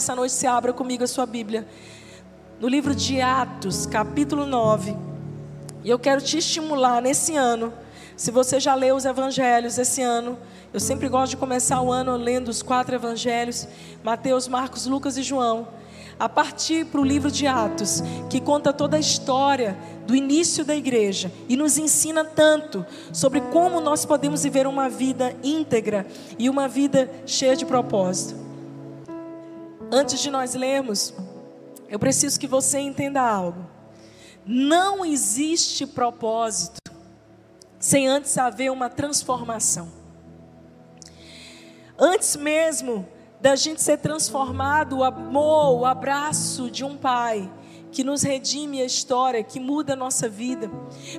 nessa noite você abra comigo a sua Bíblia. No livro de Atos, capítulo 9. E eu quero te estimular nesse ano. Se você já leu os evangelhos esse ano, eu sempre gosto de começar o ano lendo os quatro evangelhos: Mateus, Marcos, Lucas e João a partir para o livro de Atos, que conta toda a história do início da igreja e nos ensina tanto sobre como nós podemos viver uma vida íntegra e uma vida cheia de propósito. Antes de nós lermos, eu preciso que você entenda algo. Não existe propósito sem antes haver uma transformação. Antes mesmo da gente ser transformado, o amor, o abraço de um pai que nos redime a história, que muda a nossa vida.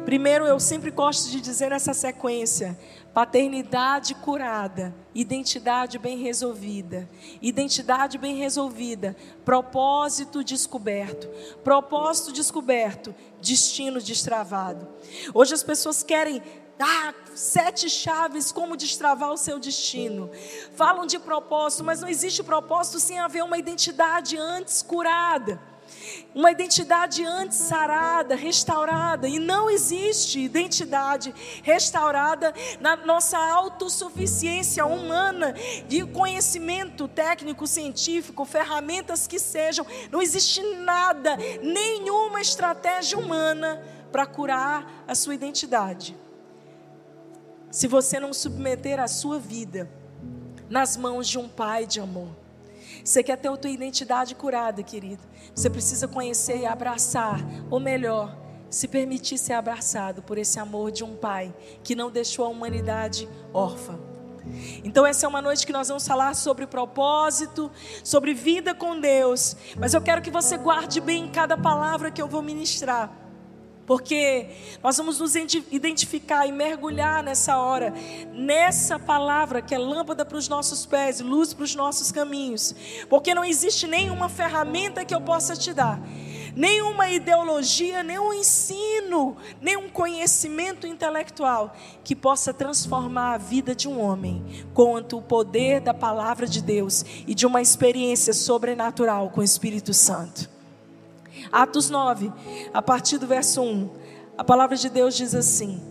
Primeiro, eu sempre gosto de dizer essa sequência: paternidade curada, identidade bem resolvida. Identidade bem resolvida, propósito descoberto. Propósito descoberto, destino destravado. Hoje as pessoas querem ah, sete chaves como destravar o seu destino. Falam de propósito, mas não existe propósito sem haver uma identidade antes curada. Uma identidade antes sarada, restaurada, e não existe identidade restaurada na nossa autossuficiência humana de conhecimento técnico, científico, ferramentas que sejam. Não existe nada, nenhuma estratégia humana para curar a sua identidade se você não submeter a sua vida nas mãos de um pai de amor. Você quer ter a tua identidade curada, querido. Você precisa conhecer e abraçar, ou melhor, se permitir ser abraçado por esse amor de um pai que não deixou a humanidade órfã. Então, essa é uma noite que nós vamos falar sobre propósito, sobre vida com Deus. Mas eu quero que você guarde bem cada palavra que eu vou ministrar. Porque nós vamos nos identificar e mergulhar nessa hora, nessa palavra que é lâmpada para os nossos pés, luz para os nossos caminhos. Porque não existe nenhuma ferramenta que eu possa te dar, nenhuma ideologia, nenhum ensino, nenhum conhecimento intelectual que possa transformar a vida de um homem, quanto o poder da palavra de Deus e de uma experiência sobrenatural com o Espírito Santo. Atos 9, a partir do verso 1, a palavra de Deus diz assim: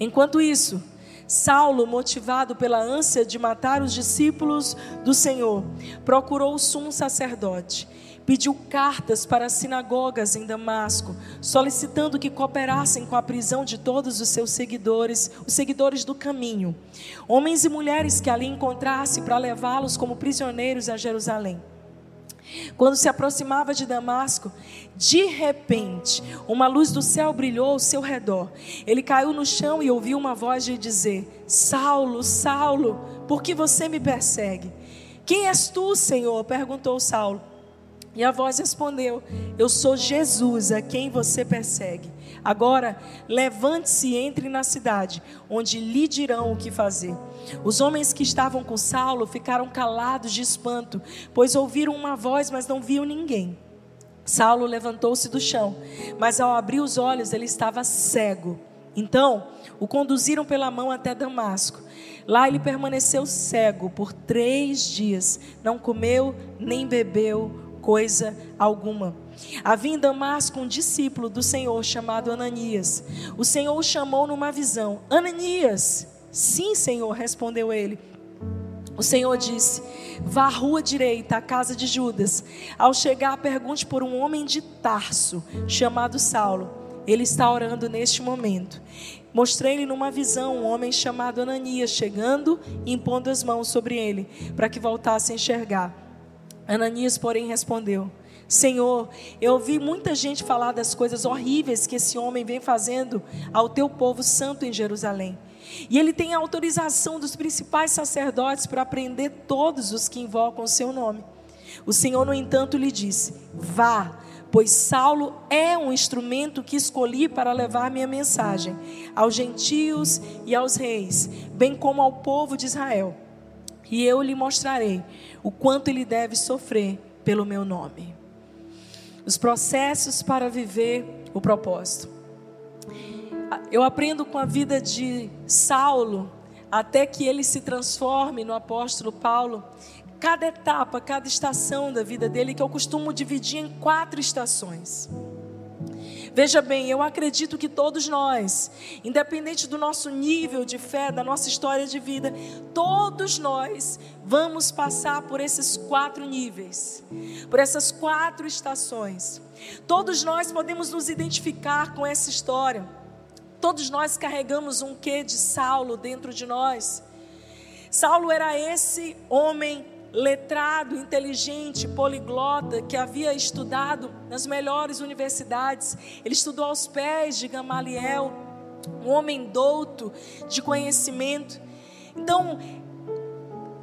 Enquanto isso, Saulo, motivado pela ânsia de matar os discípulos do Senhor, procurou o sumo sacerdote, pediu cartas para as sinagogas em Damasco, solicitando que cooperassem com a prisão de todos os seus seguidores, os seguidores do caminho, homens e mulheres que ali encontrasse para levá-los como prisioneiros a Jerusalém. Quando se aproximava de Damasco, de repente, uma luz do céu brilhou ao seu redor. Ele caiu no chão e ouviu uma voz lhe dizer: Saulo, Saulo, por que você me persegue? Quem és tu, Senhor? perguntou Saulo. E a voz respondeu: Eu sou Jesus, a quem você persegue. Agora, levante-se e entre na cidade, onde lhe dirão o que fazer. Os homens que estavam com Saulo ficaram calados de espanto, pois ouviram uma voz, mas não viam ninguém. Saulo levantou-se do chão, mas ao abrir os olhos ele estava cego. Então, o conduziram pela mão até Damasco. Lá ele permaneceu cego por três dias, não comeu nem bebeu coisa alguma. Havia em Damasco um discípulo do Senhor chamado Ananias. O Senhor o chamou numa visão: Ananias. Sim, Senhor, respondeu ele. O Senhor disse: Vá à rua direita, à casa de Judas. Ao chegar, pergunte por um homem de Tarso, chamado Saulo. Ele está orando neste momento. Mostrei-lhe numa visão um homem chamado Ananias chegando e impondo as mãos sobre ele, para que voltasse a enxergar. Ananias, porém, respondeu: Senhor, eu ouvi muita gente falar das coisas horríveis que esse homem vem fazendo ao teu povo santo em Jerusalém. E ele tem a autorização dos principais sacerdotes para prender todos os que invocam o seu nome. O Senhor, no entanto, lhe disse: Vá, pois Saulo é um instrumento que escolhi para levar minha mensagem aos gentios e aos reis, bem como ao povo de Israel. E eu lhe mostrarei o quanto ele deve sofrer pelo meu nome. Os processos para viver o propósito. Eu aprendo com a vida de Saulo, até que ele se transforme no apóstolo Paulo. cada etapa, cada estação da vida dele, que eu costumo dividir em quatro estações. Veja bem, eu acredito que todos nós, independente do nosso nível de fé, da nossa história de vida, todos nós vamos passar por esses quatro níveis, por essas quatro estações. Todos nós podemos nos identificar com essa história. Todos nós carregamos um quê de Saulo dentro de nós. Saulo era esse homem letrado, inteligente, poliglota, que havia estudado nas melhores universidades. Ele estudou aos pés de Gamaliel, um homem douto de conhecimento. Então,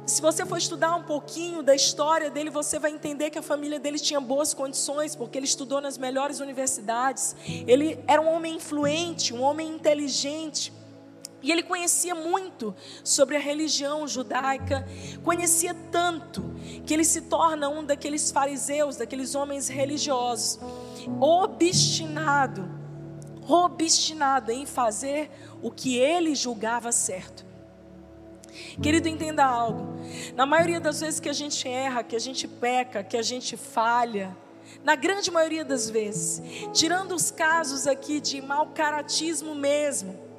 se você for estudar um pouquinho da história dele, você vai entender que a família dele tinha boas condições, porque ele estudou nas melhores universidades. Ele era um homem influente, um homem inteligente. E ele conhecia muito sobre a religião judaica, conhecia tanto que ele se torna um daqueles fariseus, daqueles homens religiosos, obstinado, obstinado em fazer o que ele julgava certo. Querido, entenda algo. Na maioria das vezes que a gente erra, que a gente peca, que a gente falha, na grande maioria das vezes, tirando os casos aqui de mau caratismo mesmo,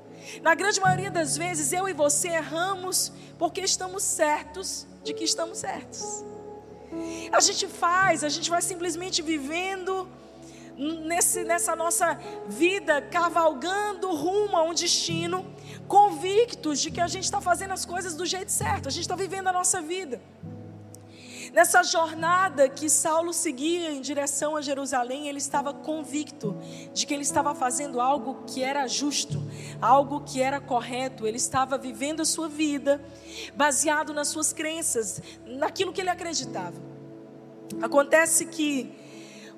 na grande maioria das vezes, eu e você erramos porque estamos certos de que estamos certos. A gente faz, a gente vai simplesmente vivendo nesse, nessa nossa vida, cavalgando rumo a um destino, convictos de que a gente está fazendo as coisas do jeito certo, a gente está vivendo a nossa vida. Nessa jornada que Saulo seguia em direção a Jerusalém, ele estava convicto de que ele estava fazendo algo que era justo, algo que era correto. Ele estava vivendo a sua vida baseado nas suas crenças, naquilo que ele acreditava. Acontece que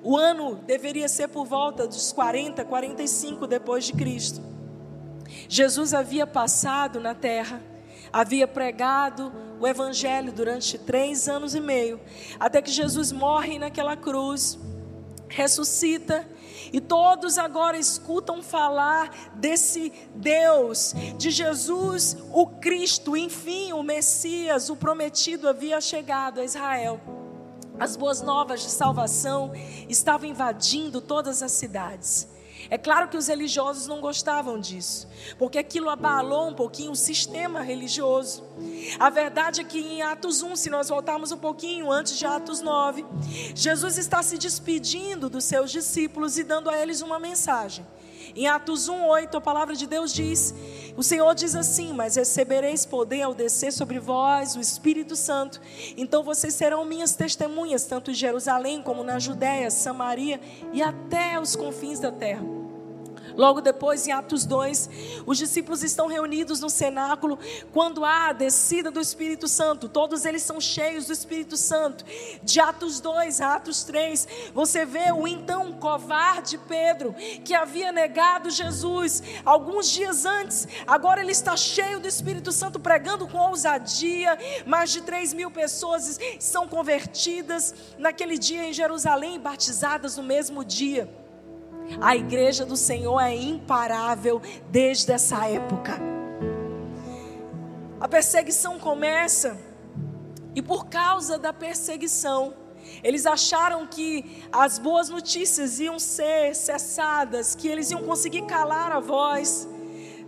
o ano deveria ser por volta dos 40, 45 depois de Cristo. Jesus havia passado na terra havia pregado o Evangelho durante três anos e meio, até que Jesus morre naquela cruz, ressuscita, e todos agora escutam falar desse Deus, de Jesus, o Cristo, enfim, o Messias, o prometido havia chegado a Israel. As boas novas de salvação estavam invadindo todas as cidades. É claro que os religiosos não gostavam disso, porque aquilo abalou um pouquinho o sistema religioso. A verdade é que em Atos 1, se nós voltarmos um pouquinho antes de Atos 9, Jesus está se despedindo dos seus discípulos e dando a eles uma mensagem. Em Atos 1:8, a palavra de Deus diz: O Senhor diz assim: Mas recebereis poder ao descer sobre vós o Espírito Santo. Então vocês serão minhas testemunhas, tanto em Jerusalém como na Judéia, Samaria e até os confins da terra. Logo depois, em Atos 2, os discípulos estão reunidos no cenáculo quando há a descida do Espírito Santo. Todos eles são cheios do Espírito Santo. De Atos 2 a Atos 3, você vê o então covarde Pedro, que havia negado Jesus alguns dias antes. Agora ele está cheio do Espírito Santo, pregando com ousadia. Mais de 3 mil pessoas são convertidas naquele dia em Jerusalém, batizadas no mesmo dia. A igreja do Senhor é imparável desde essa época. A perseguição começa, e por causa da perseguição, eles acharam que as boas notícias iam ser cessadas, que eles iam conseguir calar a voz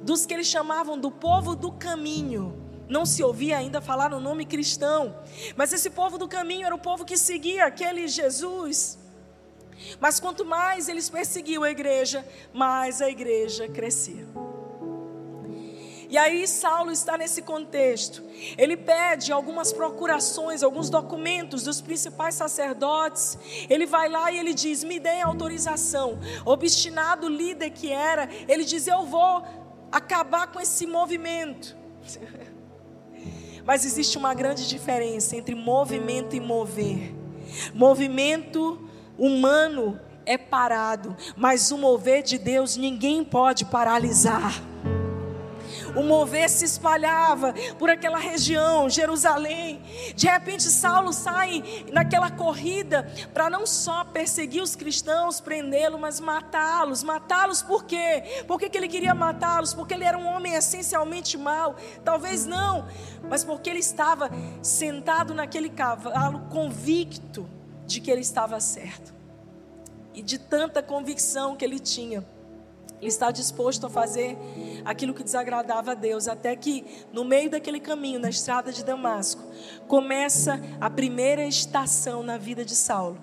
dos que eles chamavam do povo do caminho. Não se ouvia ainda falar no nome cristão, mas esse povo do caminho era o povo que seguia aquele Jesus. Mas quanto mais eles perseguiam a igreja, mais a igreja crescia. E aí Saulo está nesse contexto. Ele pede algumas procurações, alguns documentos dos principais sacerdotes. Ele vai lá e ele diz: "Me deem autorização". Obstinado líder que era, ele diz: "Eu vou acabar com esse movimento". Mas existe uma grande diferença entre movimento e mover. Movimento humano é parado, mas o mover de Deus ninguém pode paralisar. O mover se espalhava por aquela região, Jerusalém. De repente, Saulo sai naquela corrida para não só perseguir os cristãos, prendê-los, mas matá-los. Matá-los por quê? Por que, que ele queria matá-los? Porque ele era um homem essencialmente mau? Talvez não, mas porque ele estava sentado naquele cavalo, convicto de que ele estava certo. E de tanta convicção que ele tinha ele está disposto a fazer aquilo que desagradava a Deus, até que no meio daquele caminho, na estrada de Damasco, começa a primeira estação na vida de Saulo.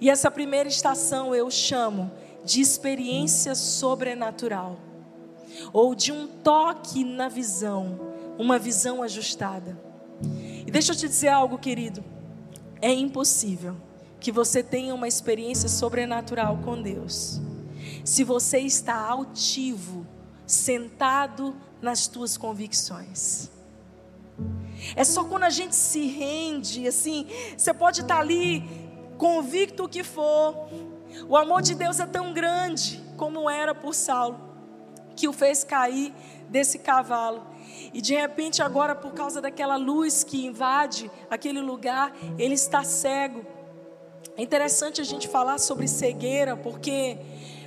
E essa primeira estação eu chamo de experiência sobrenatural, ou de um toque na visão, uma visão ajustada. E deixa eu te dizer algo, querido: é impossível que você tenha uma experiência sobrenatural com Deus se você está altivo, sentado nas tuas convicções. É só quando a gente se rende, assim, você pode estar ali convicto o que for. O amor de Deus é tão grande como era por Saulo, que o fez cair desse cavalo. E de repente, agora, por causa daquela luz que invade aquele lugar, ele está cego. É interessante a gente falar sobre cegueira, porque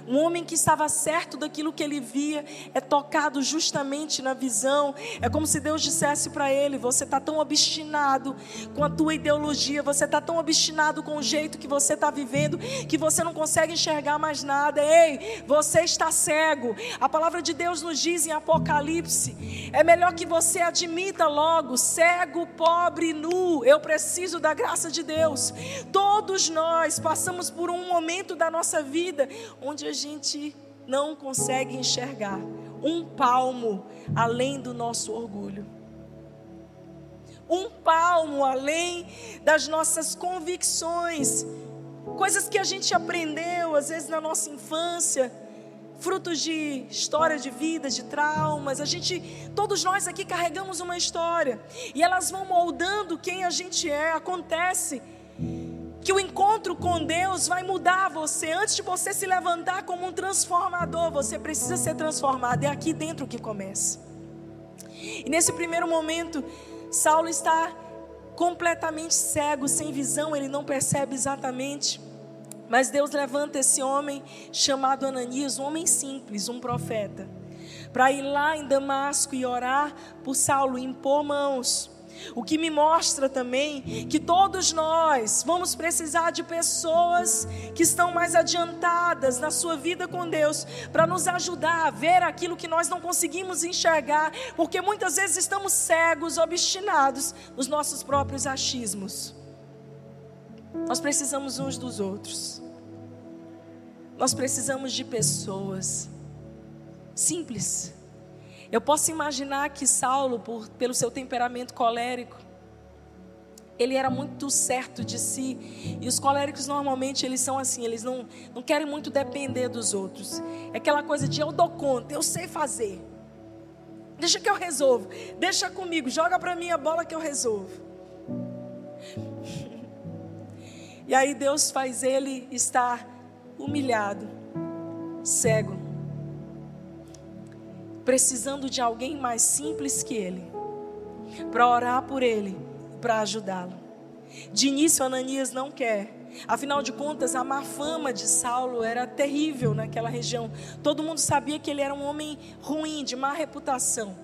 um homem que estava certo daquilo que ele via é tocado justamente na visão. É como se Deus dissesse para ele: Você está tão obstinado com a tua ideologia, você está tão obstinado com o jeito que você está vivendo, que você não consegue enxergar mais nada. Ei, você está cego. A palavra de Deus nos diz em Apocalipse: É melhor que você admita logo, cego, pobre, nu. Eu preciso da graça de Deus. Todos nós passamos por um momento da nossa vida onde gente não consegue enxergar um palmo além do nosso orgulho. Um palmo além das nossas convicções, coisas que a gente aprendeu às vezes na nossa infância, frutos de história de vida, de traumas. A gente, todos nós aqui carregamos uma história e elas vão moldando quem a gente é. Acontece que o encontro com Deus vai mudar você. Antes de você se levantar como um transformador, você precisa ser transformado. É aqui dentro que começa. E nesse primeiro momento, Saulo está completamente cego, sem visão, ele não percebe exatamente. Mas Deus levanta esse homem chamado Ananias, um homem simples, um profeta, para ir lá em Damasco e orar por Saulo, impor mãos. O que me mostra também que todos nós vamos precisar de pessoas que estão mais adiantadas na sua vida com Deus, para nos ajudar a ver aquilo que nós não conseguimos enxergar, porque muitas vezes estamos cegos, obstinados nos nossos próprios achismos. Nós precisamos uns dos outros. Nós precisamos de pessoas simples eu posso imaginar que Saulo, por, pelo seu temperamento colérico, ele era muito certo de si. E os coléricos normalmente eles são assim, eles não, não querem muito depender dos outros. É aquela coisa de eu dou conta, eu sei fazer. Deixa que eu resolvo. Deixa comigo, joga para mim a bola que eu resolvo. E aí Deus faz ele estar humilhado, cego, precisando de alguém mais simples que ele, para orar por ele, para ajudá-lo. De início, Ananias não quer. Afinal de contas, a má fama de Saulo era terrível naquela região. Todo mundo sabia que ele era um homem ruim, de má reputação.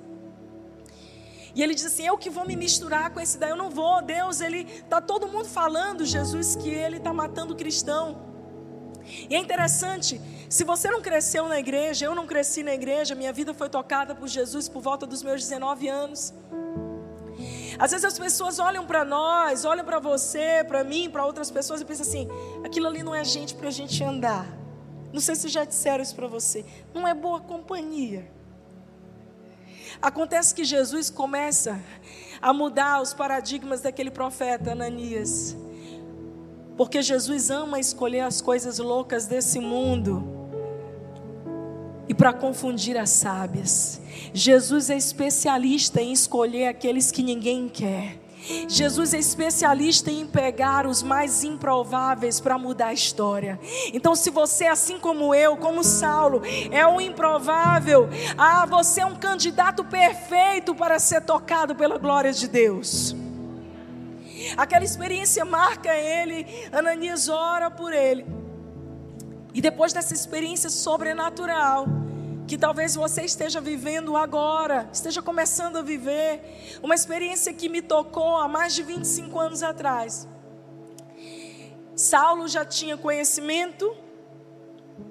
E ele diz assim: Eu que vou me misturar com esse daí, eu não vou. Deus, ele tá todo mundo falando, Jesus, que ele está matando cristão. E é interessante, se você não cresceu na igreja, eu não cresci na igreja, minha vida foi tocada por Jesus por volta dos meus 19 anos. Às vezes as pessoas olham para nós, olham para você, para mim, para outras pessoas e pensam assim: aquilo ali não é gente para a gente andar. Não sei se já disseram isso para você. Não é boa companhia. Acontece que Jesus começa a mudar os paradigmas daquele profeta Ananias. Porque Jesus ama escolher as coisas loucas desse mundo e para confundir as sábias. Jesus é especialista em escolher aqueles que ninguém quer Jesus é especialista em pegar os mais improváveis para mudar a história. Então, se você, assim como eu, como Saulo, é um improvável, ah, você é um candidato perfeito para ser tocado pela glória de Deus. Aquela experiência marca ele, Ananias ora por ele. E depois dessa experiência sobrenatural, que talvez você esteja vivendo agora, esteja começando a viver, uma experiência que me tocou há mais de 25 anos atrás. Saulo já tinha conhecimento,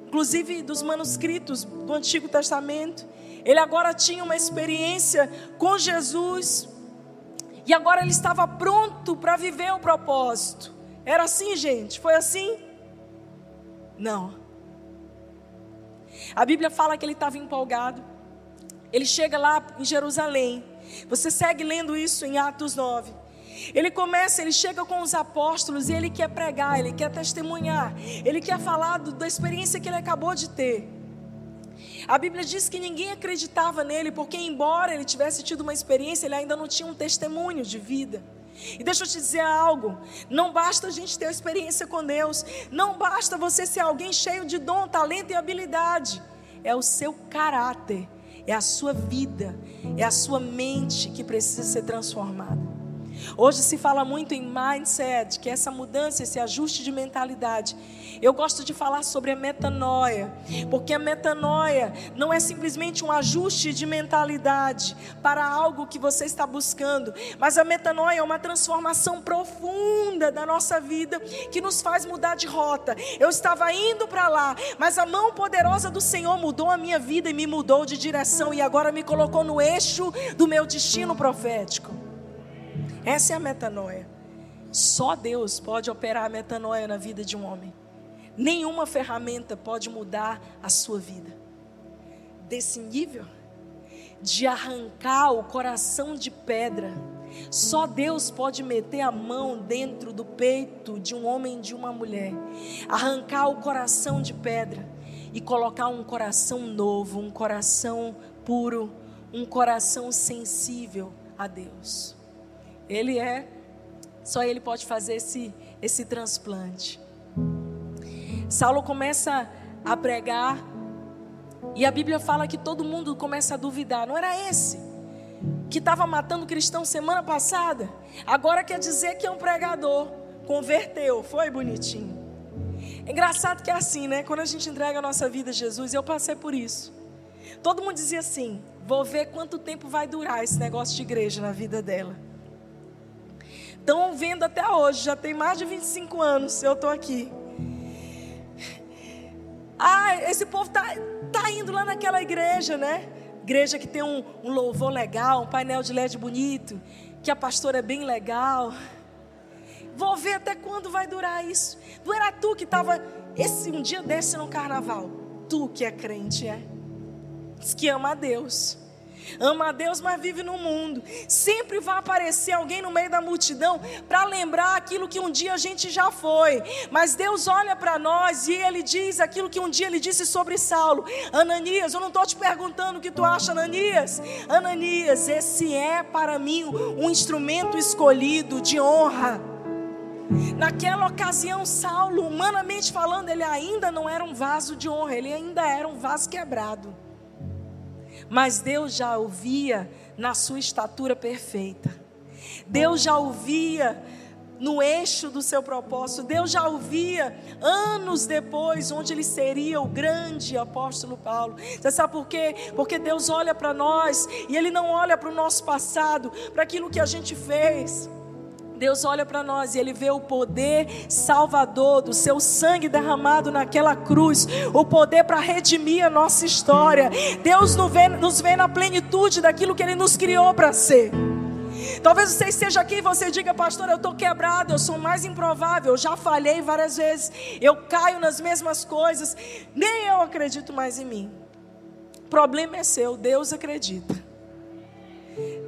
inclusive dos manuscritos do Antigo Testamento. Ele agora tinha uma experiência com Jesus. E agora ele estava pronto para viver o propósito. Era assim, gente? Foi assim? Não. A Bíblia fala que ele estava empolgado. Ele chega lá em Jerusalém. Você segue lendo isso em Atos 9. Ele começa, ele chega com os apóstolos e ele quer pregar, ele quer testemunhar, ele quer falar do, da experiência que ele acabou de ter. A Bíblia diz que ninguém acreditava nele, porque, embora ele tivesse tido uma experiência, ele ainda não tinha um testemunho de vida. E deixa eu te dizer algo: não basta a gente ter experiência com Deus, não basta você ser alguém cheio de dom, talento e habilidade, é o seu caráter, é a sua vida, é a sua mente que precisa ser transformada. Hoje se fala muito em mindset, que é essa mudança, esse ajuste de mentalidade. Eu gosto de falar sobre a metanoia, porque a metanoia não é simplesmente um ajuste de mentalidade para algo que você está buscando, mas a metanoia é uma transformação profunda da nossa vida que nos faz mudar de rota. Eu estava indo para lá, mas a mão poderosa do Senhor mudou a minha vida e me mudou de direção e agora me colocou no eixo do meu destino profético. Essa é a metanoia. Só Deus pode operar a metanoia na vida de um homem. Nenhuma ferramenta pode mudar a sua vida. Desse nível de arrancar o coração de pedra, só Deus pode meter a mão dentro do peito de um homem e de uma mulher, arrancar o coração de pedra e colocar um coração novo, um coração puro, um coração sensível a Deus. Ele é, só ele pode fazer esse, esse transplante. Saulo começa a pregar e a Bíblia fala que todo mundo começa a duvidar. Não era esse que estava matando cristão semana passada? Agora quer dizer que é um pregador. Converteu, foi bonitinho. Engraçado que é assim, né? Quando a gente entrega a nossa vida a Jesus, eu passei por isso. Todo mundo dizia assim: vou ver quanto tempo vai durar esse negócio de igreja na vida dela estão vendo até hoje, já tem mais de 25 anos, eu estou aqui. Ah, esse povo está tá indo lá naquela igreja, né? Igreja que tem um, um louvor legal, um painel de LED bonito, que a pastora é bem legal. Vou ver até quando vai durar isso. Não era tu que estava esse um dia desse no carnaval. Tu que é crente, é? Diz que ama a Deus ama a Deus, mas vive no mundo. Sempre vai aparecer alguém no meio da multidão para lembrar aquilo que um dia a gente já foi. Mas Deus olha para nós e Ele diz aquilo que um dia Ele disse sobre Saulo: Ananias, eu não estou te perguntando o que tu acha, Ananias. Ananias, esse é para mim um instrumento escolhido de honra. Naquela ocasião, Saulo, humanamente falando, ele ainda não era um vaso de honra, ele ainda era um vaso quebrado. Mas Deus já o via na sua estatura perfeita. Deus já o via no eixo do seu propósito. Deus já o via anos depois, onde ele seria o grande apóstolo Paulo. Você sabe por quê? Porque Deus olha para nós e ele não olha para o nosso passado, para aquilo que a gente fez. Deus olha para nós e Ele vê o poder salvador do seu sangue derramado naquela cruz, o poder para redimir a nossa história. Deus nos vê, nos vê na plenitude daquilo que Ele nos criou para ser. Talvez você esteja aqui e você diga, pastor, eu estou quebrado, eu sou mais improvável, eu já falhei várias vezes, eu caio nas mesmas coisas, nem eu acredito mais em mim. O problema é seu, Deus acredita.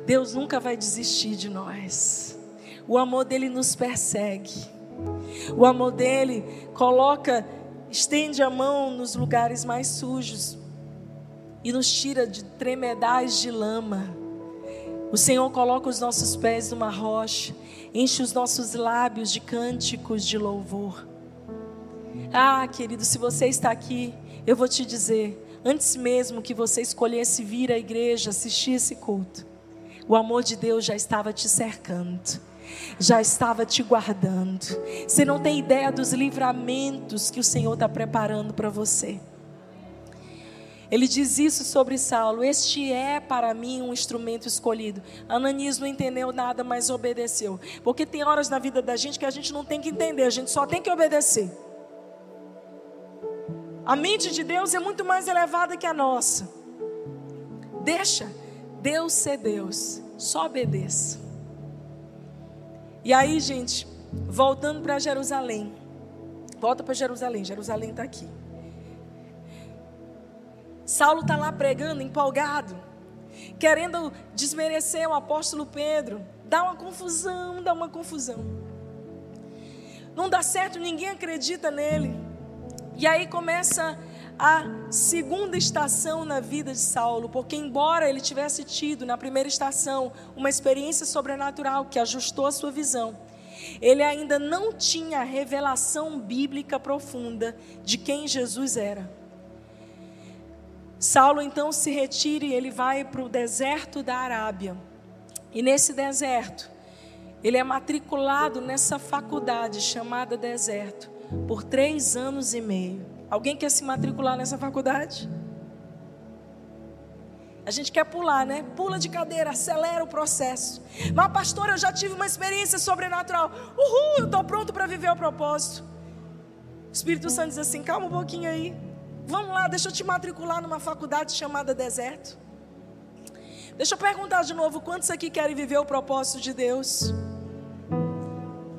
Deus nunca vai desistir de nós. O amor dele nos persegue. O amor dele coloca, estende a mão nos lugares mais sujos e nos tira de tremedais de lama. O Senhor coloca os nossos pés numa rocha, enche os nossos lábios de cânticos de louvor. Ah, querido, se você está aqui, eu vou te dizer, antes mesmo que você escolhesse vir à igreja, assistir esse culto, o amor de Deus já estava te cercando já estava te guardando. Você não tem ideia dos livramentos que o Senhor está preparando para você. Ele diz isso sobre Saulo: Este é para mim um instrumento escolhido. Ananias não entendeu nada, mas obedeceu. Porque tem horas na vida da gente que a gente não tem que entender, a gente só tem que obedecer. A mente de Deus é muito mais elevada que a nossa. Deixa Deus ser Deus, só obedeça. E aí, gente, voltando para Jerusalém. Volta para Jerusalém, Jerusalém está aqui. Saulo está lá pregando, empolgado, querendo desmerecer o apóstolo Pedro. Dá uma confusão, dá uma confusão. Não dá certo, ninguém acredita nele. E aí começa a segunda estação na vida de Saulo, porque embora ele tivesse tido na primeira estação uma experiência sobrenatural que ajustou a sua visão, ele ainda não tinha a revelação bíblica profunda de quem Jesus era. Saulo então se retira e ele vai para o deserto da Arábia. E nesse deserto, ele é matriculado nessa faculdade chamada deserto por três anos e meio. Alguém quer se matricular nessa faculdade? A gente quer pular, né? Pula de cadeira, acelera o processo. Mas, pastor, eu já tive uma experiência sobrenatural. Uhul, eu estou pronto para viver o propósito. O Espírito Santo diz assim: calma um pouquinho aí. Vamos lá, deixa eu te matricular numa faculdade chamada deserto. Deixa eu perguntar de novo: quantos aqui querem viver o propósito de Deus?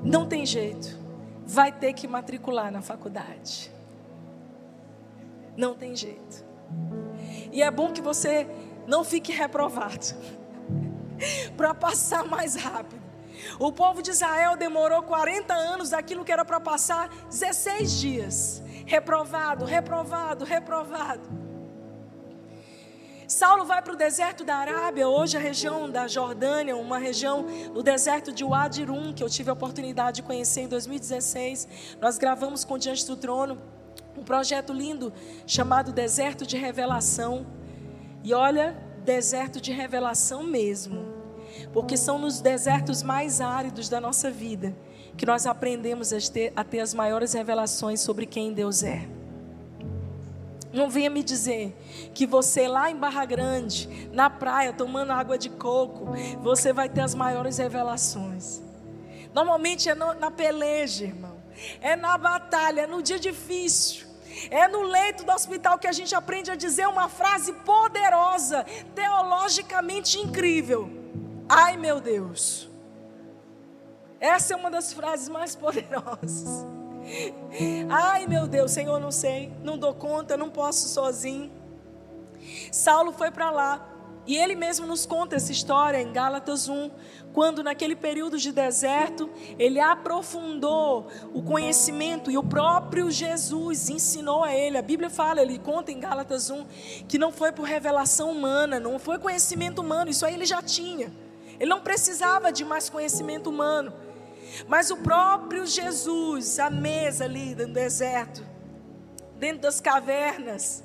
Não tem jeito. Vai ter que matricular na faculdade. Não tem jeito. E é bom que você não fique reprovado. para passar mais rápido. O povo de Israel demorou 40 anos daquilo que era para passar 16 dias. Reprovado, reprovado, reprovado. Saulo vai para o deserto da Arábia, hoje a região da Jordânia, uma região no deserto de Wadi Rum, que eu tive a oportunidade de conhecer em 2016. Nós gravamos com Diante do Trono um projeto lindo chamado Deserto de Revelação. E olha, deserto de revelação mesmo. Porque são nos desertos mais áridos da nossa vida que nós aprendemos a ter, a ter as maiores revelações sobre quem Deus é. Não venha me dizer que você lá em Barra Grande, na praia, tomando água de coco, você vai ter as maiores revelações. Normalmente é na peleja, irmão. É na batalha, é no dia difícil. É no leito do hospital que a gente aprende a dizer uma frase poderosa, teologicamente incrível. Ai meu Deus. Essa é uma das frases mais poderosas. Ai meu Deus, Senhor, não sei, não dou conta, não posso sozinho. Saulo foi para lá e ele mesmo nos conta essa história em Gálatas 1, quando naquele período de deserto, ele aprofundou o conhecimento e o próprio Jesus ensinou a ele. A Bíblia fala, ele conta em Gálatas 1, que não foi por revelação humana, não foi conhecimento humano, isso aí ele já tinha. Ele não precisava de mais conhecimento humano. Mas o próprio Jesus, a mesa ali no deserto, dentro das cavernas,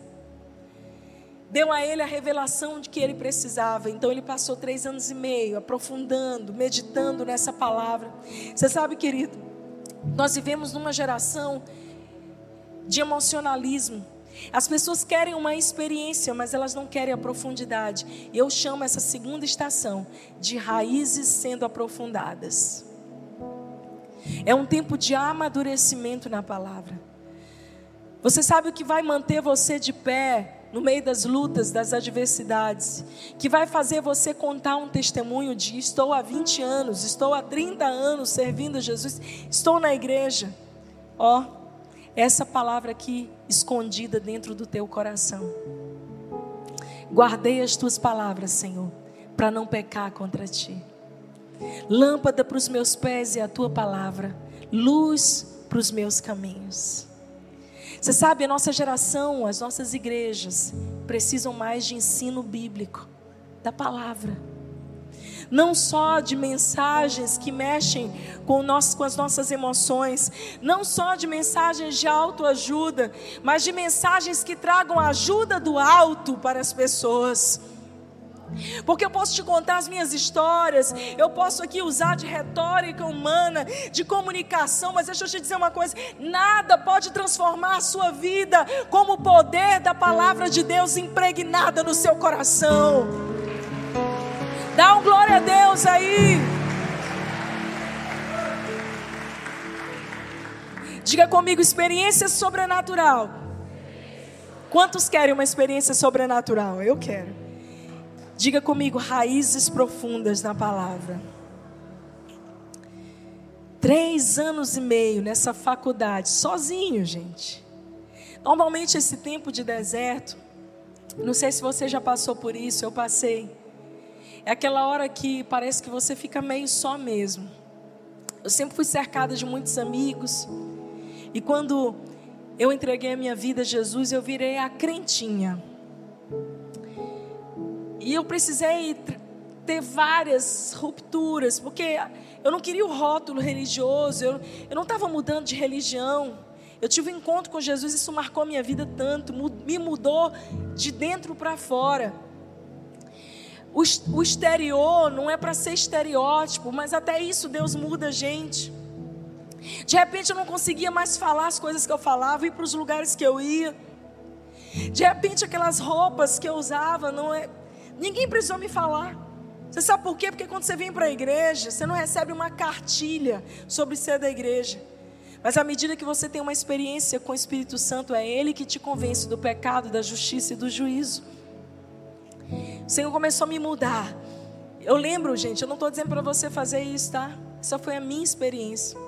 deu a ele a revelação de que ele precisava. Então ele passou três anos e meio aprofundando, meditando nessa palavra. Você sabe, querido, nós vivemos numa geração de emocionalismo. As pessoas querem uma experiência, mas elas não querem a profundidade. Eu chamo essa segunda estação de raízes sendo aprofundadas. É um tempo de amadurecimento na palavra. Você sabe o que vai manter você de pé no meio das lutas, das adversidades, que vai fazer você contar um testemunho de estou há 20 anos, estou há 30 anos servindo Jesus, estou na igreja. Ó, essa palavra aqui escondida dentro do teu coração. Guardei as tuas palavras, Senhor, para não pecar contra ti. Lâmpada para os meus pés é a tua palavra, luz para os meus caminhos. Você sabe, a nossa geração, as nossas igrejas precisam mais de ensino bíblico, da palavra. não só de mensagens que mexem com, nós, com as nossas emoções, não só de mensagens de autoajuda, mas de mensagens que tragam ajuda do alto para as pessoas. Porque eu posso te contar as minhas histórias, eu posso aqui usar de retórica humana, de comunicação, mas deixa eu te dizer uma coisa: nada pode transformar a sua vida como o poder da palavra de Deus impregnada no seu coração. Dá um glória a Deus aí. Diga comigo, experiência sobrenatural. Quantos querem uma experiência sobrenatural? Eu quero. Diga comigo, raízes profundas na palavra. Três anos e meio nessa faculdade, sozinho, gente. Normalmente esse tempo de deserto, não sei se você já passou por isso, eu passei. É aquela hora que parece que você fica meio só mesmo. Eu sempre fui cercada de muitos amigos. E quando eu entreguei a minha vida a Jesus, eu virei a crentinha. E eu precisei ter várias rupturas, porque eu não queria o rótulo religioso, eu, eu não estava mudando de religião. Eu tive um encontro com Jesus, isso marcou minha vida tanto, me mudou de dentro para fora. O, o exterior não é para ser estereótipo, mas até isso Deus muda a gente. De repente eu não conseguia mais falar as coisas que eu falava, ir para os lugares que eu ia. De repente aquelas roupas que eu usava não é Ninguém precisou me falar. Você sabe por quê? Porque quando você vem para a igreja, você não recebe uma cartilha sobre ser da igreja. Mas à medida que você tem uma experiência com o Espírito Santo, é Ele que te convence do pecado, da justiça e do juízo. O Senhor começou a me mudar. Eu lembro, gente, eu não estou dizendo para você fazer isso, tá? Essa foi a minha experiência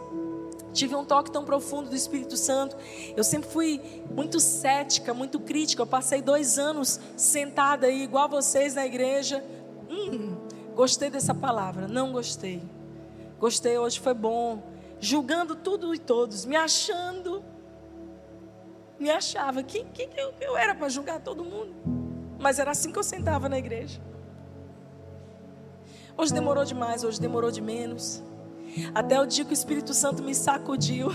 tive um toque tão profundo do Espírito Santo. Eu sempre fui muito cética, muito crítica. Eu passei dois anos sentada aí, igual vocês na igreja. Hum, gostei dessa palavra, não gostei. Gostei, hoje foi bom. Julgando tudo e todos, me achando. Me achava. Quem, quem eu, eu era para julgar todo mundo? Mas era assim que eu sentava na igreja. Hoje demorou demais, hoje demorou de menos. Até o dia que o Espírito Santo me sacudiu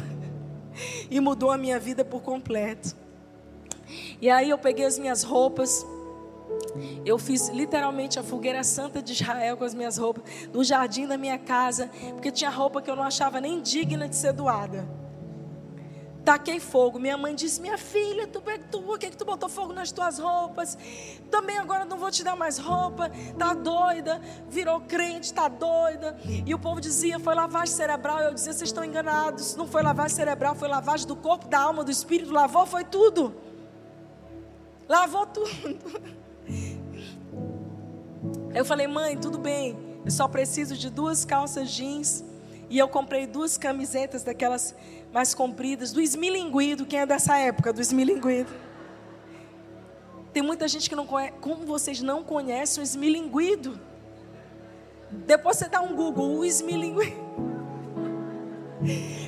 e mudou a minha vida por completo. E aí eu peguei as minhas roupas, eu fiz literalmente a fogueira santa de Israel com as minhas roupas, no jardim da minha casa, porque tinha roupa que eu não achava nem digna de ser doada. Taquei fogo. Minha mãe disse: Minha filha, tu, por que, que tu botou fogo nas tuas roupas? Também agora não vou te dar mais roupa. Tá doida, virou crente, tá doida. E o povo dizia: Foi lavagem cerebral. Eu dizia: Vocês estão enganados. Não foi lavagem cerebral, foi lavagem do corpo, da alma, do espírito. Lavou, foi tudo. Lavou tudo. Eu falei: Mãe, tudo bem. Eu só preciso de duas calças jeans. E eu comprei duas camisetas daquelas mais compridas, do esmilinguido. Quem é dessa época do esmilinguido? Tem muita gente que não conhece. Como vocês não conhecem o esmilinguido? Depois você dá um Google, o esmilinguido.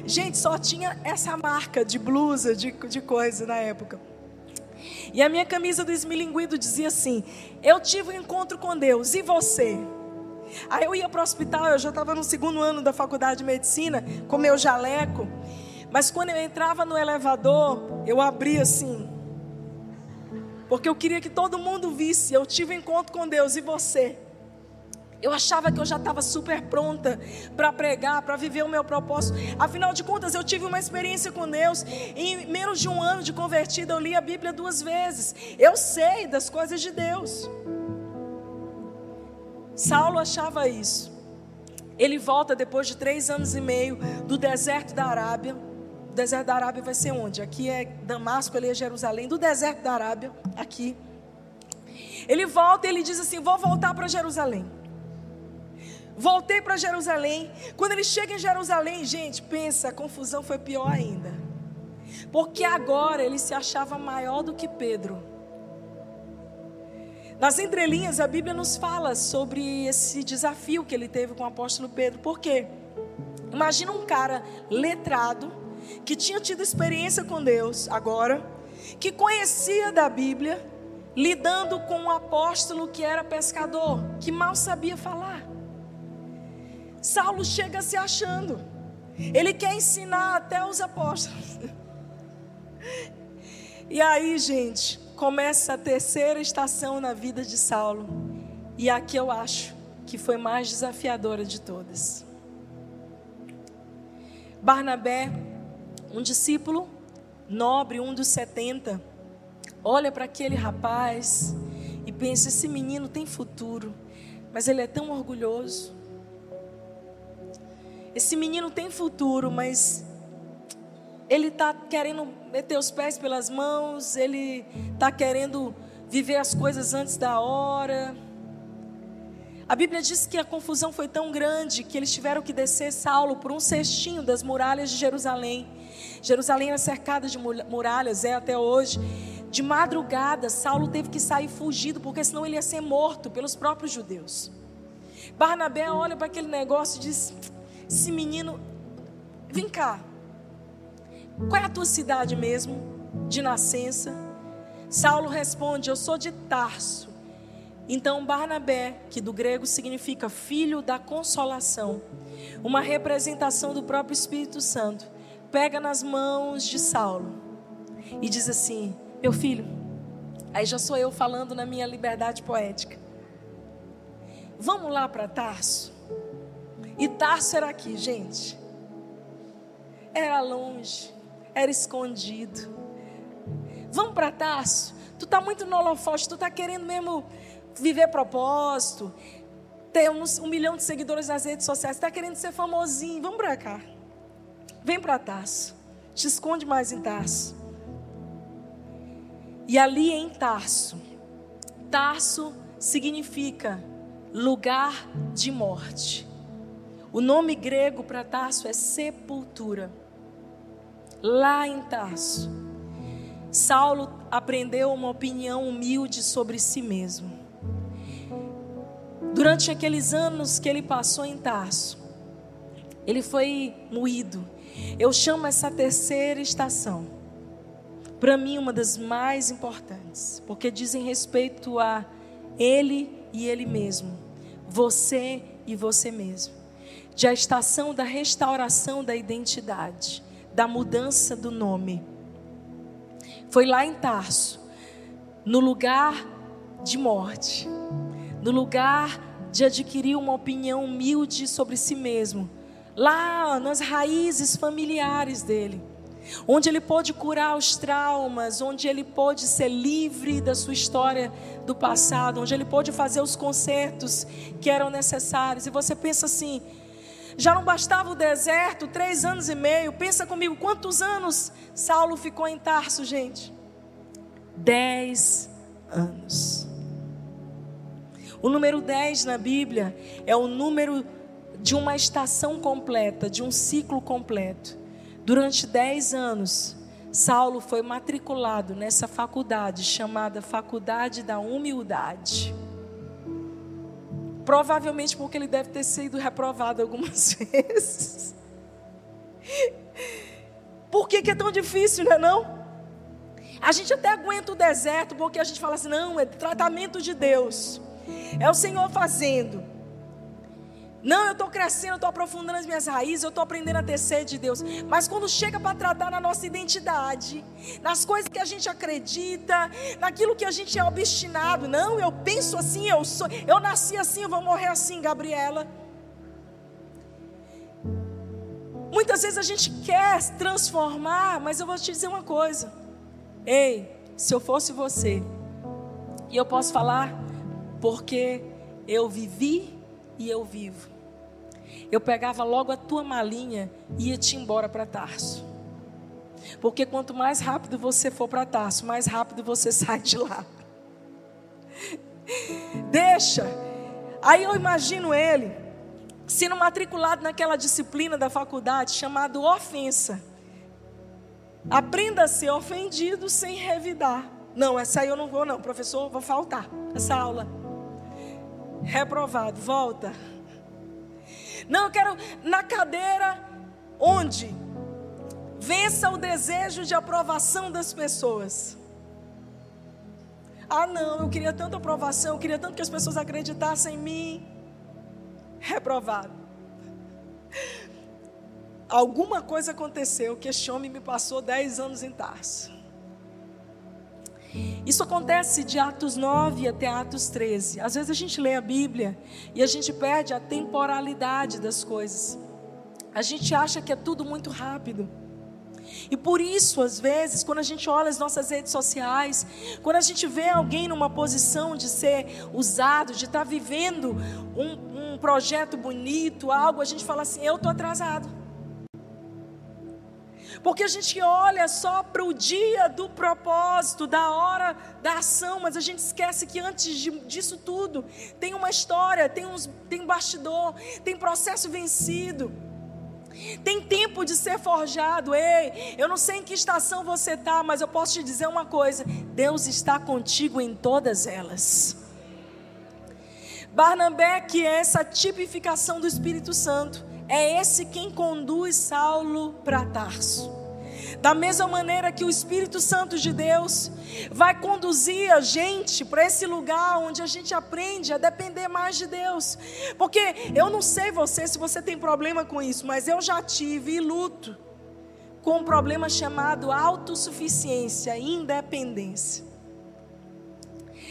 Gente, só tinha essa marca de blusa, de, de coisa na época. E a minha camisa do esmilinguido dizia assim: Eu tive um encontro com Deus, e você? Aí eu ia para o hospital, eu já estava no segundo ano da faculdade de medicina, com meu jaleco. Mas quando eu entrava no elevador, eu abria assim. Porque eu queria que todo mundo visse. Eu tive um encontro com Deus e você. Eu achava que eu já estava super pronta para pregar, para viver o meu propósito. Afinal de contas, eu tive uma experiência com Deus. Em menos de um ano de convertida, eu li a Bíblia duas vezes. Eu sei das coisas de Deus. Saulo achava isso. Ele volta depois de três anos e meio do deserto da Arábia deserto da Arábia vai ser onde? Aqui é Damasco, ali é Jerusalém. Do deserto da Arábia, aqui. Ele volta e ele diz assim: Vou voltar para Jerusalém. Voltei para Jerusalém. Quando ele chega em Jerusalém, gente, pensa, a confusão foi pior ainda. Porque agora ele se achava maior do que Pedro. Nas entrelinhas, a Bíblia nos fala sobre esse desafio que ele teve com o apóstolo Pedro. Por quê? Imagina um cara letrado, que tinha tido experiência com Deus agora, que conhecia da Bíblia, lidando com um apóstolo que era pescador, que mal sabia falar. Saulo chega se achando. Ele quer ensinar até os apóstolos. E aí, gente, começa a terceira estação na vida de Saulo. E aqui eu acho que foi mais desafiadora de todas. Barnabé, um discípulo nobre, um dos setenta, olha para aquele rapaz e pensa: esse menino tem futuro, mas ele é tão orgulhoso. Esse menino tem futuro, mas ele está querendo meter os pés pelas mãos, ele está querendo viver as coisas antes da hora. A Bíblia diz que a confusão foi tão grande que eles tiveram que descer Saulo por um cestinho das muralhas de Jerusalém. Jerusalém era cercada de muralhas, é até hoje. De madrugada, Saulo teve que sair fugido, porque senão ele ia ser morto pelos próprios judeus. Barnabé olha para aquele negócio e diz: Esse menino, vem cá, qual é a tua cidade mesmo, de nascença? Saulo responde: Eu sou de Tarso. Então, Barnabé, que do grego significa filho da consolação, uma representação do próprio Espírito Santo, pega nas mãos de Saulo e diz assim: Meu filho, aí já sou eu falando na minha liberdade poética. Vamos lá para Tarso. E Tarso era aqui, gente. Era longe era escondido. Vamos para Tarso. Tu tá muito no holofote, tu tá querendo mesmo viver propósito, ter um, um milhão de seguidores nas redes sociais, está querendo ser famosinho. Vamos para cá. Vem para Tarso. Te esconde mais em Tarso. E ali em Tarso, Tarso significa lugar de morte. O nome grego para Tarso é sepultura lá em Tarso, Saulo aprendeu uma opinião humilde sobre si mesmo. Durante aqueles anos que ele passou em Tarso, ele foi moído. Eu chamo essa terceira estação, para mim, uma das mais importantes, porque dizem respeito a ele e ele mesmo, você e você mesmo, de a estação da restauração da identidade da mudança do nome. Foi lá em Tarso, no lugar de morte, no lugar de adquirir uma opinião humilde sobre si mesmo, lá nas raízes familiares dele, onde ele pôde curar os traumas, onde ele pôde ser livre da sua história do passado, onde ele pôde fazer os consertos que eram necessários. E você pensa assim: já não bastava o deserto, três anos e meio. Pensa comigo, quantos anos Saulo ficou em Tarso, gente? Dez anos. O número dez na Bíblia é o número de uma estação completa, de um ciclo completo. Durante dez anos, Saulo foi matriculado nessa faculdade chamada Faculdade da Humildade. Provavelmente porque ele deve ter sido reprovado algumas vezes. Por que, que é tão difícil, não é não? A gente até aguenta o deserto porque a gente fala assim, não, é tratamento de Deus. É o Senhor fazendo. Não, eu estou crescendo, eu estou aprofundando as minhas raízes, eu estou aprendendo a ter sede de Deus. Mas quando chega para tratar na nossa identidade, nas coisas que a gente acredita, naquilo que a gente é obstinado, não, eu penso assim, eu sou, eu nasci assim, eu vou morrer assim, Gabriela. Muitas vezes a gente quer transformar, mas eu vou te dizer uma coisa. Ei, se eu fosse você, e eu posso falar porque eu vivi e eu vivo eu pegava logo a tua malinha e ia te embora para Tarso. Porque quanto mais rápido você for para Tarso, mais rápido você sai de lá. Deixa. Aí eu imagino ele sendo matriculado naquela disciplina da faculdade chamada ofensa. Aprenda a ser ofendido sem revidar. Não, essa aí eu não vou, não, professor, vou faltar essa aula. Reprovado, volta. Não, eu quero na cadeira onde vença o desejo de aprovação das pessoas. Ah, não, eu queria tanta aprovação, eu queria tanto que as pessoas acreditassem em mim. Reprovado. alguma coisa aconteceu que este homem me passou 10 anos em Tarso. Isso acontece de Atos 9 até Atos 13. Às vezes a gente lê a Bíblia e a gente perde a temporalidade das coisas. A gente acha que é tudo muito rápido. E por isso, às vezes, quando a gente olha as nossas redes sociais, quando a gente vê alguém numa posição de ser usado, de estar vivendo um, um projeto bonito, algo, a gente fala assim: eu estou atrasado. Porque a gente olha só para o dia do propósito, da hora da ação, mas a gente esquece que antes disso tudo tem uma história, tem, uns, tem bastidor, tem processo vencido. Tem tempo de ser forjado. Ei, eu não sei em que estação você está, mas eu posso te dizer uma coisa: Deus está contigo em todas elas. Barnabé, que é essa tipificação do Espírito Santo, é esse quem conduz Saulo para Tarso. Da mesma maneira que o Espírito Santo de Deus vai conduzir a gente para esse lugar onde a gente aprende a depender mais de Deus. Porque eu não sei você se você tem problema com isso, mas eu já tive e luto com um problema chamado autossuficiência independência.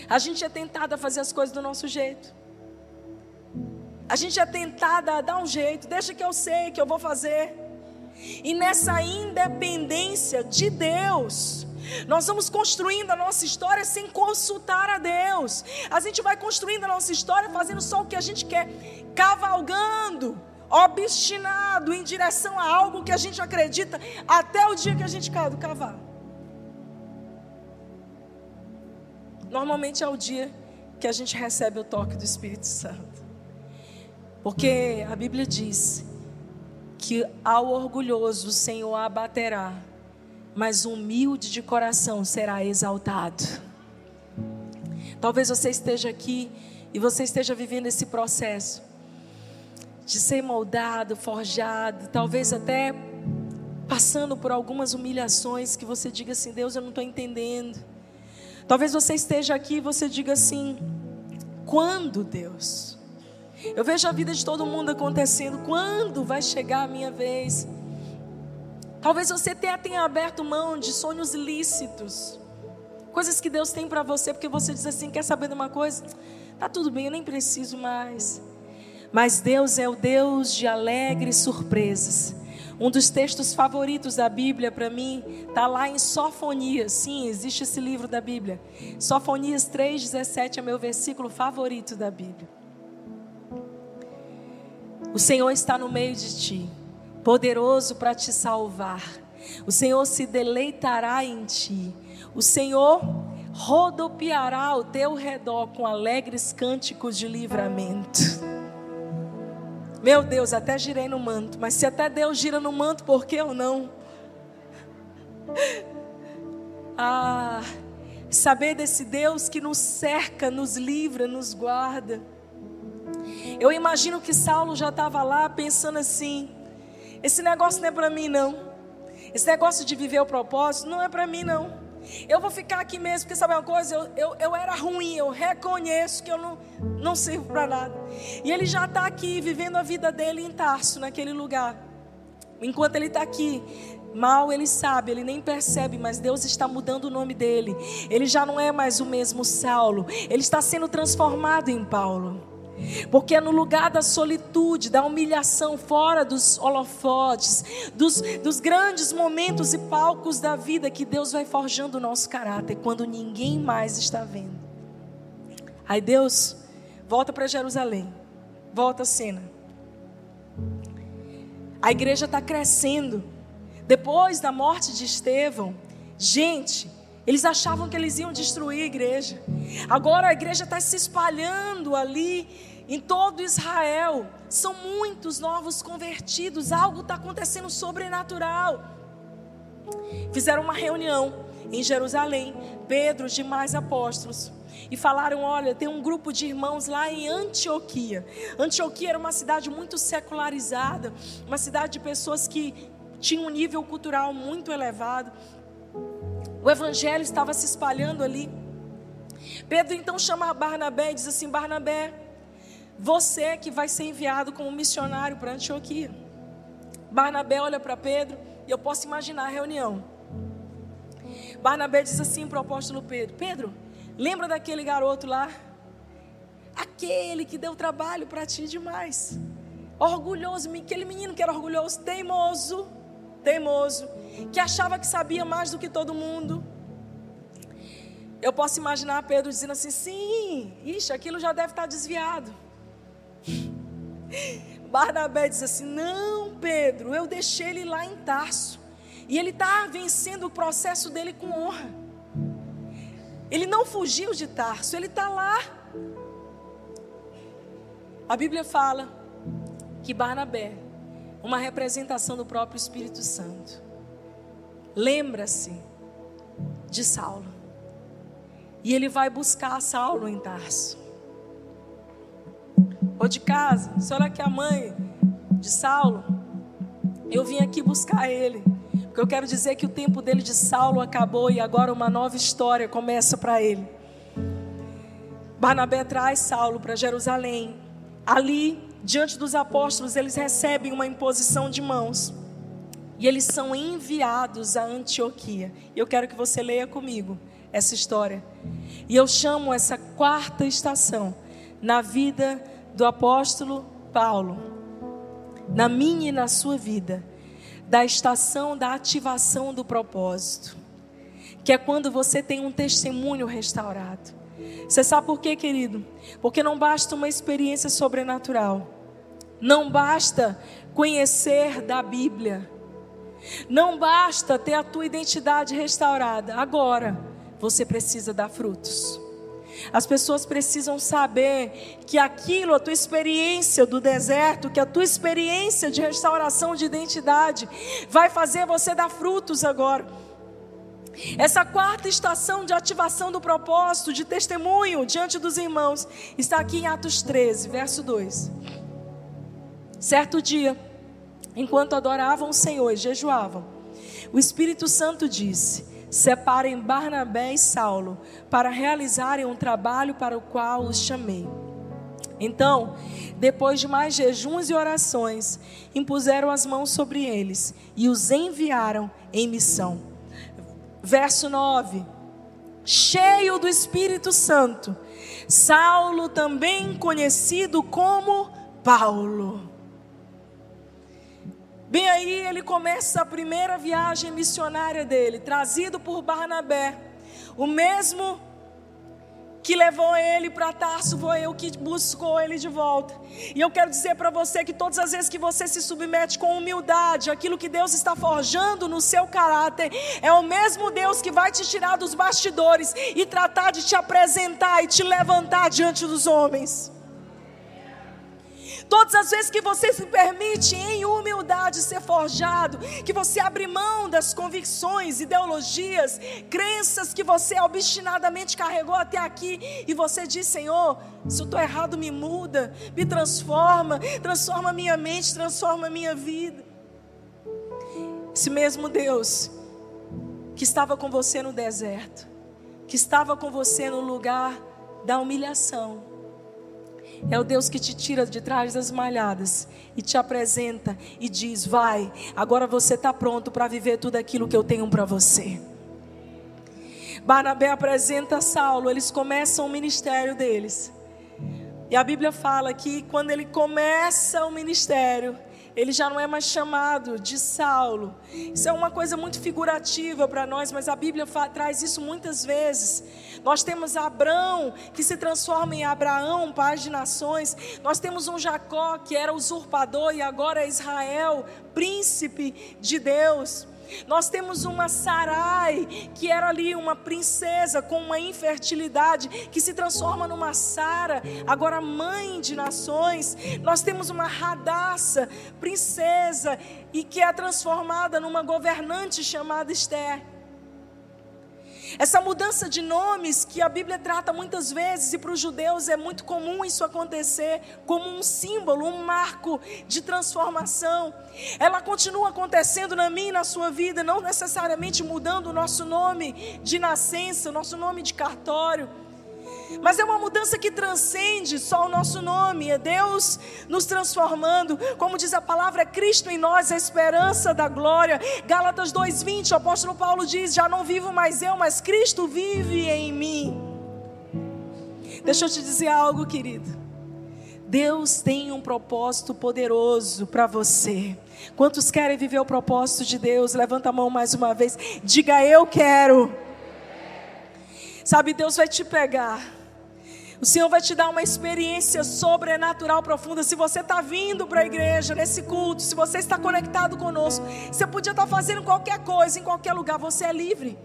A gente é tentado a fazer as coisas do nosso jeito. A gente é tentada a dar um jeito, deixa que eu sei que eu vou fazer. E nessa independência de Deus, nós vamos construindo a nossa história sem consultar a Deus. A gente vai construindo a nossa história fazendo só o que a gente quer, cavalgando, obstinado em direção a algo que a gente acredita até o dia que a gente cai do cavalo. Normalmente é o dia que a gente recebe o toque do Espírito Santo. Porque a Bíblia diz que ao orgulhoso o Senhor abaterá, mas humilde de coração será exaltado. Talvez você esteja aqui e você esteja vivendo esse processo de ser moldado, forjado, talvez até passando por algumas humilhações que você diga assim: Deus, eu não estou entendendo. Talvez você esteja aqui e você diga assim: quando Deus? Eu vejo a vida de todo mundo acontecendo. Quando vai chegar a minha vez? Talvez você até tenha aberto mão de sonhos lícitos. Coisas que Deus tem para você, porque você diz assim: quer saber de uma coisa? Tá tudo bem, eu nem preciso mais. Mas Deus é o Deus de alegres surpresas. Um dos textos favoritos da Bíblia para mim está lá em Sofonias. Sim, existe esse livro da Bíblia. Sofonias 3,17 é meu versículo favorito da Bíblia. O Senhor está no meio de ti, poderoso para te salvar. O Senhor se deleitará em ti. O Senhor rodopiará ao teu redor com alegres cânticos de livramento. Meu Deus, até girei no manto, mas se até Deus gira no manto, por que eu não? Ah, saber desse Deus que nos cerca, nos livra, nos guarda. Eu imagino que Saulo já estava lá pensando assim: esse negócio não é para mim, não. Esse negócio de viver o propósito não é para mim, não. Eu vou ficar aqui mesmo, porque sabe uma coisa? Eu, eu, eu era ruim, eu reconheço que eu não, não sirvo para nada. E ele já está aqui vivendo a vida dele em Tarso, naquele lugar. Enquanto ele está aqui, mal ele sabe, ele nem percebe, mas Deus está mudando o nome dele. Ele já não é mais o mesmo Saulo, ele está sendo transformado em Paulo. Porque é no lugar da solitude, da humilhação, fora dos holofotes, dos, dos grandes momentos e palcos da vida que Deus vai forjando o nosso caráter quando ninguém mais está vendo. Aí Deus volta para Jerusalém, volta a cena. A igreja está crescendo. Depois da morte de Estevão, gente, eles achavam que eles iam destruir a igreja. Agora a igreja está se espalhando ali em todo Israel. São muitos novos convertidos. Algo está acontecendo sobrenatural. Fizeram uma reunião em Jerusalém, Pedro, os demais apóstolos. E falaram: olha, tem um grupo de irmãos lá em Antioquia. Antioquia era uma cidade muito secularizada, uma cidade de pessoas que tinham um nível cultural muito elevado. O evangelho estava se espalhando ali. Pedro então chama Barnabé e diz assim: Barnabé, você que vai ser enviado como missionário para Antioquia. Barnabé olha para Pedro e eu posso imaginar a reunião. Barnabé diz assim para o apóstolo Pedro: Pedro, lembra daquele garoto lá? Aquele que deu trabalho para ti demais. Orgulhoso, aquele menino que era orgulhoso, teimoso, teimoso, que achava que sabia mais do que todo mundo. Eu posso imaginar Pedro dizendo assim: sim, ixi, aquilo já deve estar desviado. Barnabé diz assim: Não, Pedro, eu deixei ele lá em Tarso. E ele está vencendo o processo dele com honra. Ele não fugiu de Tarso, ele está lá. A Bíblia fala que Barnabé, uma representação do próprio Espírito Santo, lembra-se de Saulo. E ele vai buscar Saulo em Tarso ou de casa. Senhora que a mãe de Saulo, eu vim aqui buscar ele. Porque eu quero dizer que o tempo dele de Saulo acabou e agora uma nova história começa para ele. Barnabé traz Saulo para Jerusalém. Ali, diante dos apóstolos, eles recebem uma imposição de mãos. E eles são enviados a Antioquia. E eu quero que você leia comigo essa história. E eu chamo essa quarta estação na vida do apóstolo Paulo, na minha e na sua vida, da estação da ativação do propósito, que é quando você tem um testemunho restaurado. Você sabe por quê, querido? Porque não basta uma experiência sobrenatural, não basta conhecer da Bíblia, não basta ter a tua identidade restaurada. Agora, você precisa dar frutos. As pessoas precisam saber que aquilo, a tua experiência do deserto, que a tua experiência de restauração de identidade, vai fazer você dar frutos agora. Essa quarta estação de ativação do propósito, de testemunho diante dos irmãos, está aqui em Atos 13, verso 2. Certo dia, enquanto adoravam o Senhor e jejuavam, o Espírito Santo disse: separem Barnabé e Saulo para realizarem um trabalho para o qual os chamei. Então, depois de mais jejuns e orações, impuseram as mãos sobre eles e os enviaram em missão. Verso 9: Cheio do Espírito Santo, Saulo, também conhecido como Paulo Bem aí ele começa a primeira viagem missionária dele, trazido por Barnabé. O mesmo que levou ele para Tarso foi o que buscou ele de volta. E eu quero dizer para você que todas as vezes que você se submete com humildade, aquilo que Deus está forjando no seu caráter, é o mesmo Deus que vai te tirar dos bastidores e tratar de te apresentar e te levantar diante dos homens. Todas as vezes que você se permite em humildade ser forjado, que você abre mão das convicções, ideologias, crenças que você obstinadamente carregou até aqui e você diz: Senhor, se eu estou errado, me muda, me transforma, transforma minha mente, transforma minha vida. Esse mesmo Deus que estava com você no deserto, que estava com você no lugar da humilhação, é o Deus que te tira de trás das malhadas e te apresenta e diz: Vai, agora você está pronto para viver tudo aquilo que eu tenho para você. Barnabé apresenta Saulo, eles começam o ministério deles. E a Bíblia fala que quando ele começa o ministério, ele já não é mais chamado de Saulo. Isso é uma coisa muito figurativa para nós, mas a Bíblia traz isso muitas vezes. Nós temos Abraão, que se transforma em Abraão, pai de nações. Nós temos um Jacó, que era usurpador e agora é Israel, príncipe de Deus. Nós temos uma Sarai, que era ali uma princesa com uma infertilidade, que se transforma numa Sara, agora mãe de nações. Nós temos uma Radassa, princesa, e que é transformada numa governante chamada Esther. Essa mudança de nomes que a Bíblia trata muitas vezes, e para os judeus é muito comum isso acontecer, como um símbolo, um marco de transformação. Ela continua acontecendo na minha e na sua vida, não necessariamente mudando o nosso nome de nascença, o nosso nome de cartório. Mas é uma mudança que transcende só o nosso nome, é Deus nos transformando. Como diz a palavra, Cristo em nós, a esperança da glória. Gálatas 2:20, o apóstolo Paulo diz: "Já não vivo mais eu, mas Cristo vive em mim". Deixa eu te dizer algo, querido. Deus tem um propósito poderoso para você. Quantos querem viver o propósito de Deus? Levanta a mão mais uma vez. Diga eu quero. Sabe, Deus vai te pegar. O Senhor vai te dar uma experiência sobrenatural profunda. Se você está vindo para a igreja, nesse culto, se você está conectado conosco, você podia estar tá fazendo qualquer coisa, em qualquer lugar, você é livre.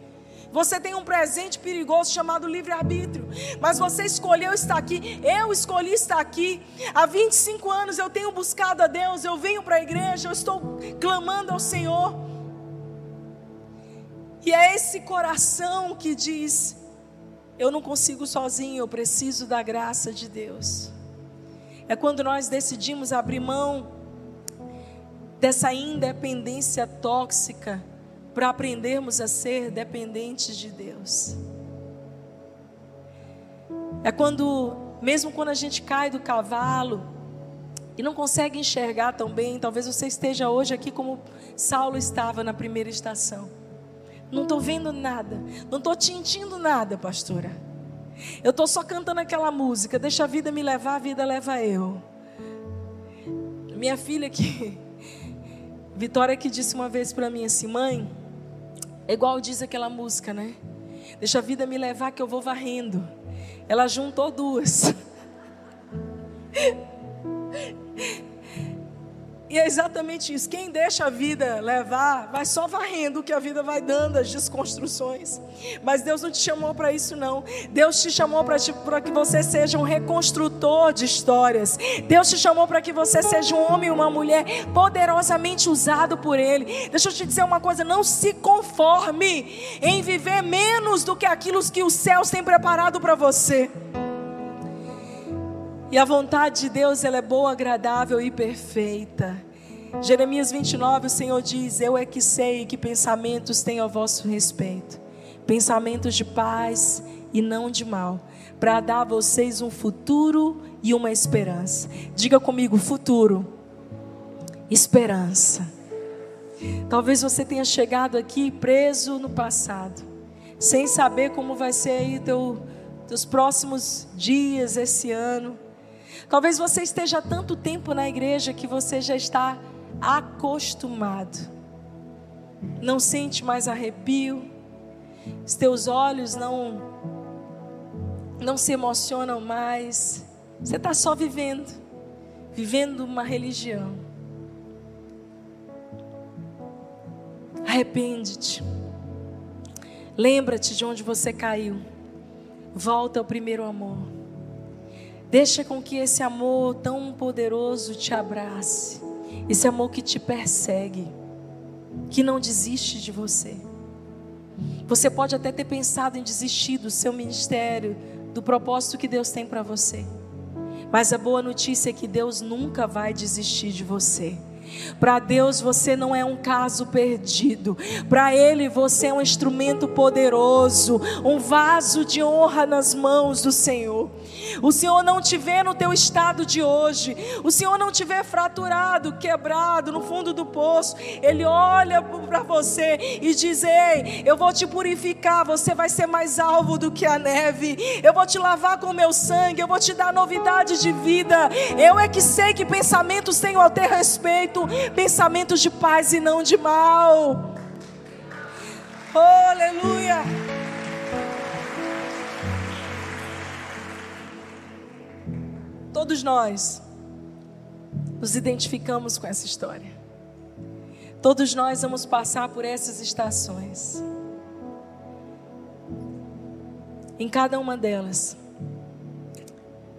Você tem um presente perigoso chamado livre-arbítrio. Mas você escolheu estar aqui. Eu escolhi estar aqui. Há 25 anos eu tenho buscado a Deus. Eu venho para a igreja. Eu estou clamando ao Senhor. E é esse coração que diz: Eu não consigo sozinho. Eu preciso da graça de Deus. É quando nós decidimos abrir mão dessa independência tóxica para aprendermos a ser dependentes de Deus. É quando, mesmo quando a gente cai do cavalo e não consegue enxergar tão bem, talvez você esteja hoje aqui como Saulo estava na primeira estação. Não estou vendo nada, não estou tintindo nada, pastora. Eu estou só cantando aquela música, deixa a vida me levar, a vida leva eu. Minha filha que Vitória que disse uma vez para mim assim, mãe, é igual diz aquela música, né? Deixa a vida me levar que eu vou varrendo. Ela juntou duas. E é exatamente isso. Quem deixa a vida levar, vai só varrendo o que a vida vai dando, as desconstruções. Mas Deus não te chamou para isso, não. Deus te chamou para que você seja um reconstrutor de histórias. Deus te chamou para que você seja um homem e uma mulher poderosamente usado por Ele. Deixa eu te dizer uma coisa: não se conforme em viver menos do que aquilo que os céus têm preparado para você. E a vontade de Deus, ela é boa, agradável e perfeita. Jeremias 29, o Senhor diz: Eu é que sei que pensamentos tenho a vosso respeito, pensamentos de paz e não de mal, para dar a vocês um futuro e uma esperança. Diga comigo: futuro, esperança. Talvez você tenha chegado aqui preso no passado, sem saber como vai ser aí teu, teus próximos dias esse ano. Talvez você esteja tanto tempo na igreja que você já está acostumado. Não sente mais arrepio. Os teus olhos não não se emocionam mais. Você está só vivendo, vivendo uma religião. Arrepende-te. Lembra-te de onde você caiu. Volta ao primeiro amor. Deixa com que esse amor tão poderoso te abrace. Esse amor que te persegue, que não desiste de você. Você pode até ter pensado em desistir do seu ministério, do propósito que Deus tem para você. Mas a boa notícia é que Deus nunca vai desistir de você. Para Deus você não é um caso perdido. Para Ele você é um instrumento poderoso, um vaso de honra nas mãos do Senhor. O Senhor não te vê no teu estado de hoje. O Senhor não te vê fraturado, quebrado no fundo do poço. Ele olha para você e diz: Ei, eu vou te purificar. Você vai ser mais alvo do que a neve. Eu vou te lavar com meu sangue. Eu vou te dar novidade de vida. Eu é que sei que pensamentos tenho ao teu respeito pensamentos de paz e não de mal. Oh, aleluia. Todos nós nos identificamos com essa história. Todos nós vamos passar por essas estações. Em cada uma delas,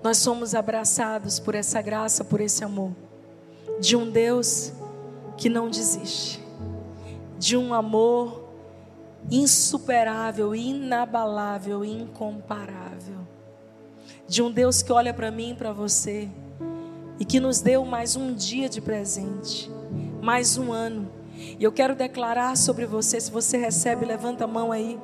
nós somos abraçados por essa graça, por esse amor, de um Deus que não desiste, de um amor insuperável, inabalável, incomparável de um Deus que olha para mim e para você e que nos deu mais um dia de presente, mais um ano. E eu quero declarar sobre você, se você recebe, levanta a mão aí.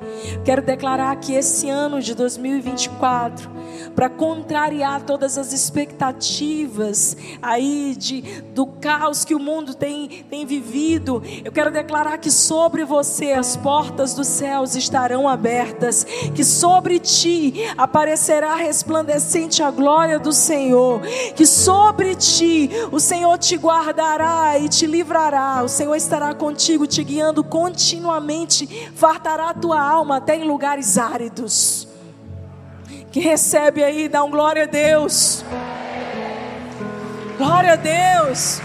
Quero declarar que esse ano de 2024 para contrariar todas as expectativas aí de, do caos que o mundo tem, tem vivido. Eu quero declarar que sobre você as portas dos céus estarão abertas, que sobre ti aparecerá resplandecente a glória do Senhor, que sobre ti o Senhor te guardará e te livrará, o Senhor estará contigo, te guiando continuamente, fartará a tua alma até em lugares áridos. Que recebe aí, dá um glória a Deus. Glória a Deus.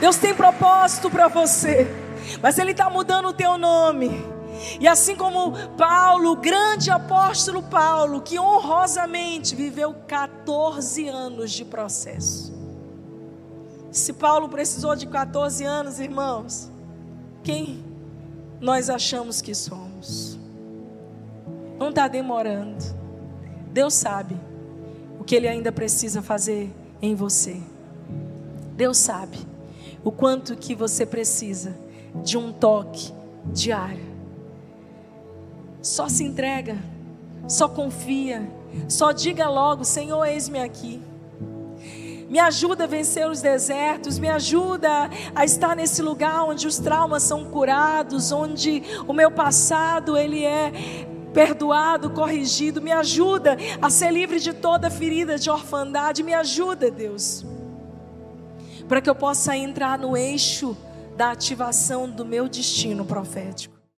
Deus tem propósito para você, mas Ele está mudando o teu nome. E assim como Paulo, o grande apóstolo Paulo, que honrosamente viveu 14 anos de processo. Se Paulo precisou de 14 anos, irmãos, quem nós achamos que somos? Não está demorando. Deus sabe o que Ele ainda precisa fazer em você. Deus sabe o quanto que você precisa de um toque diário. Só se entrega, só confia, só diga logo: Senhor, eis-me aqui. Me ajuda a vencer os desertos, me ajuda a estar nesse lugar onde os traumas são curados, onde o meu passado ele é perdoado, corrigido. Me ajuda a ser livre de toda ferida de orfandade. Me ajuda, Deus, para que eu possa entrar no eixo da ativação do meu destino profético.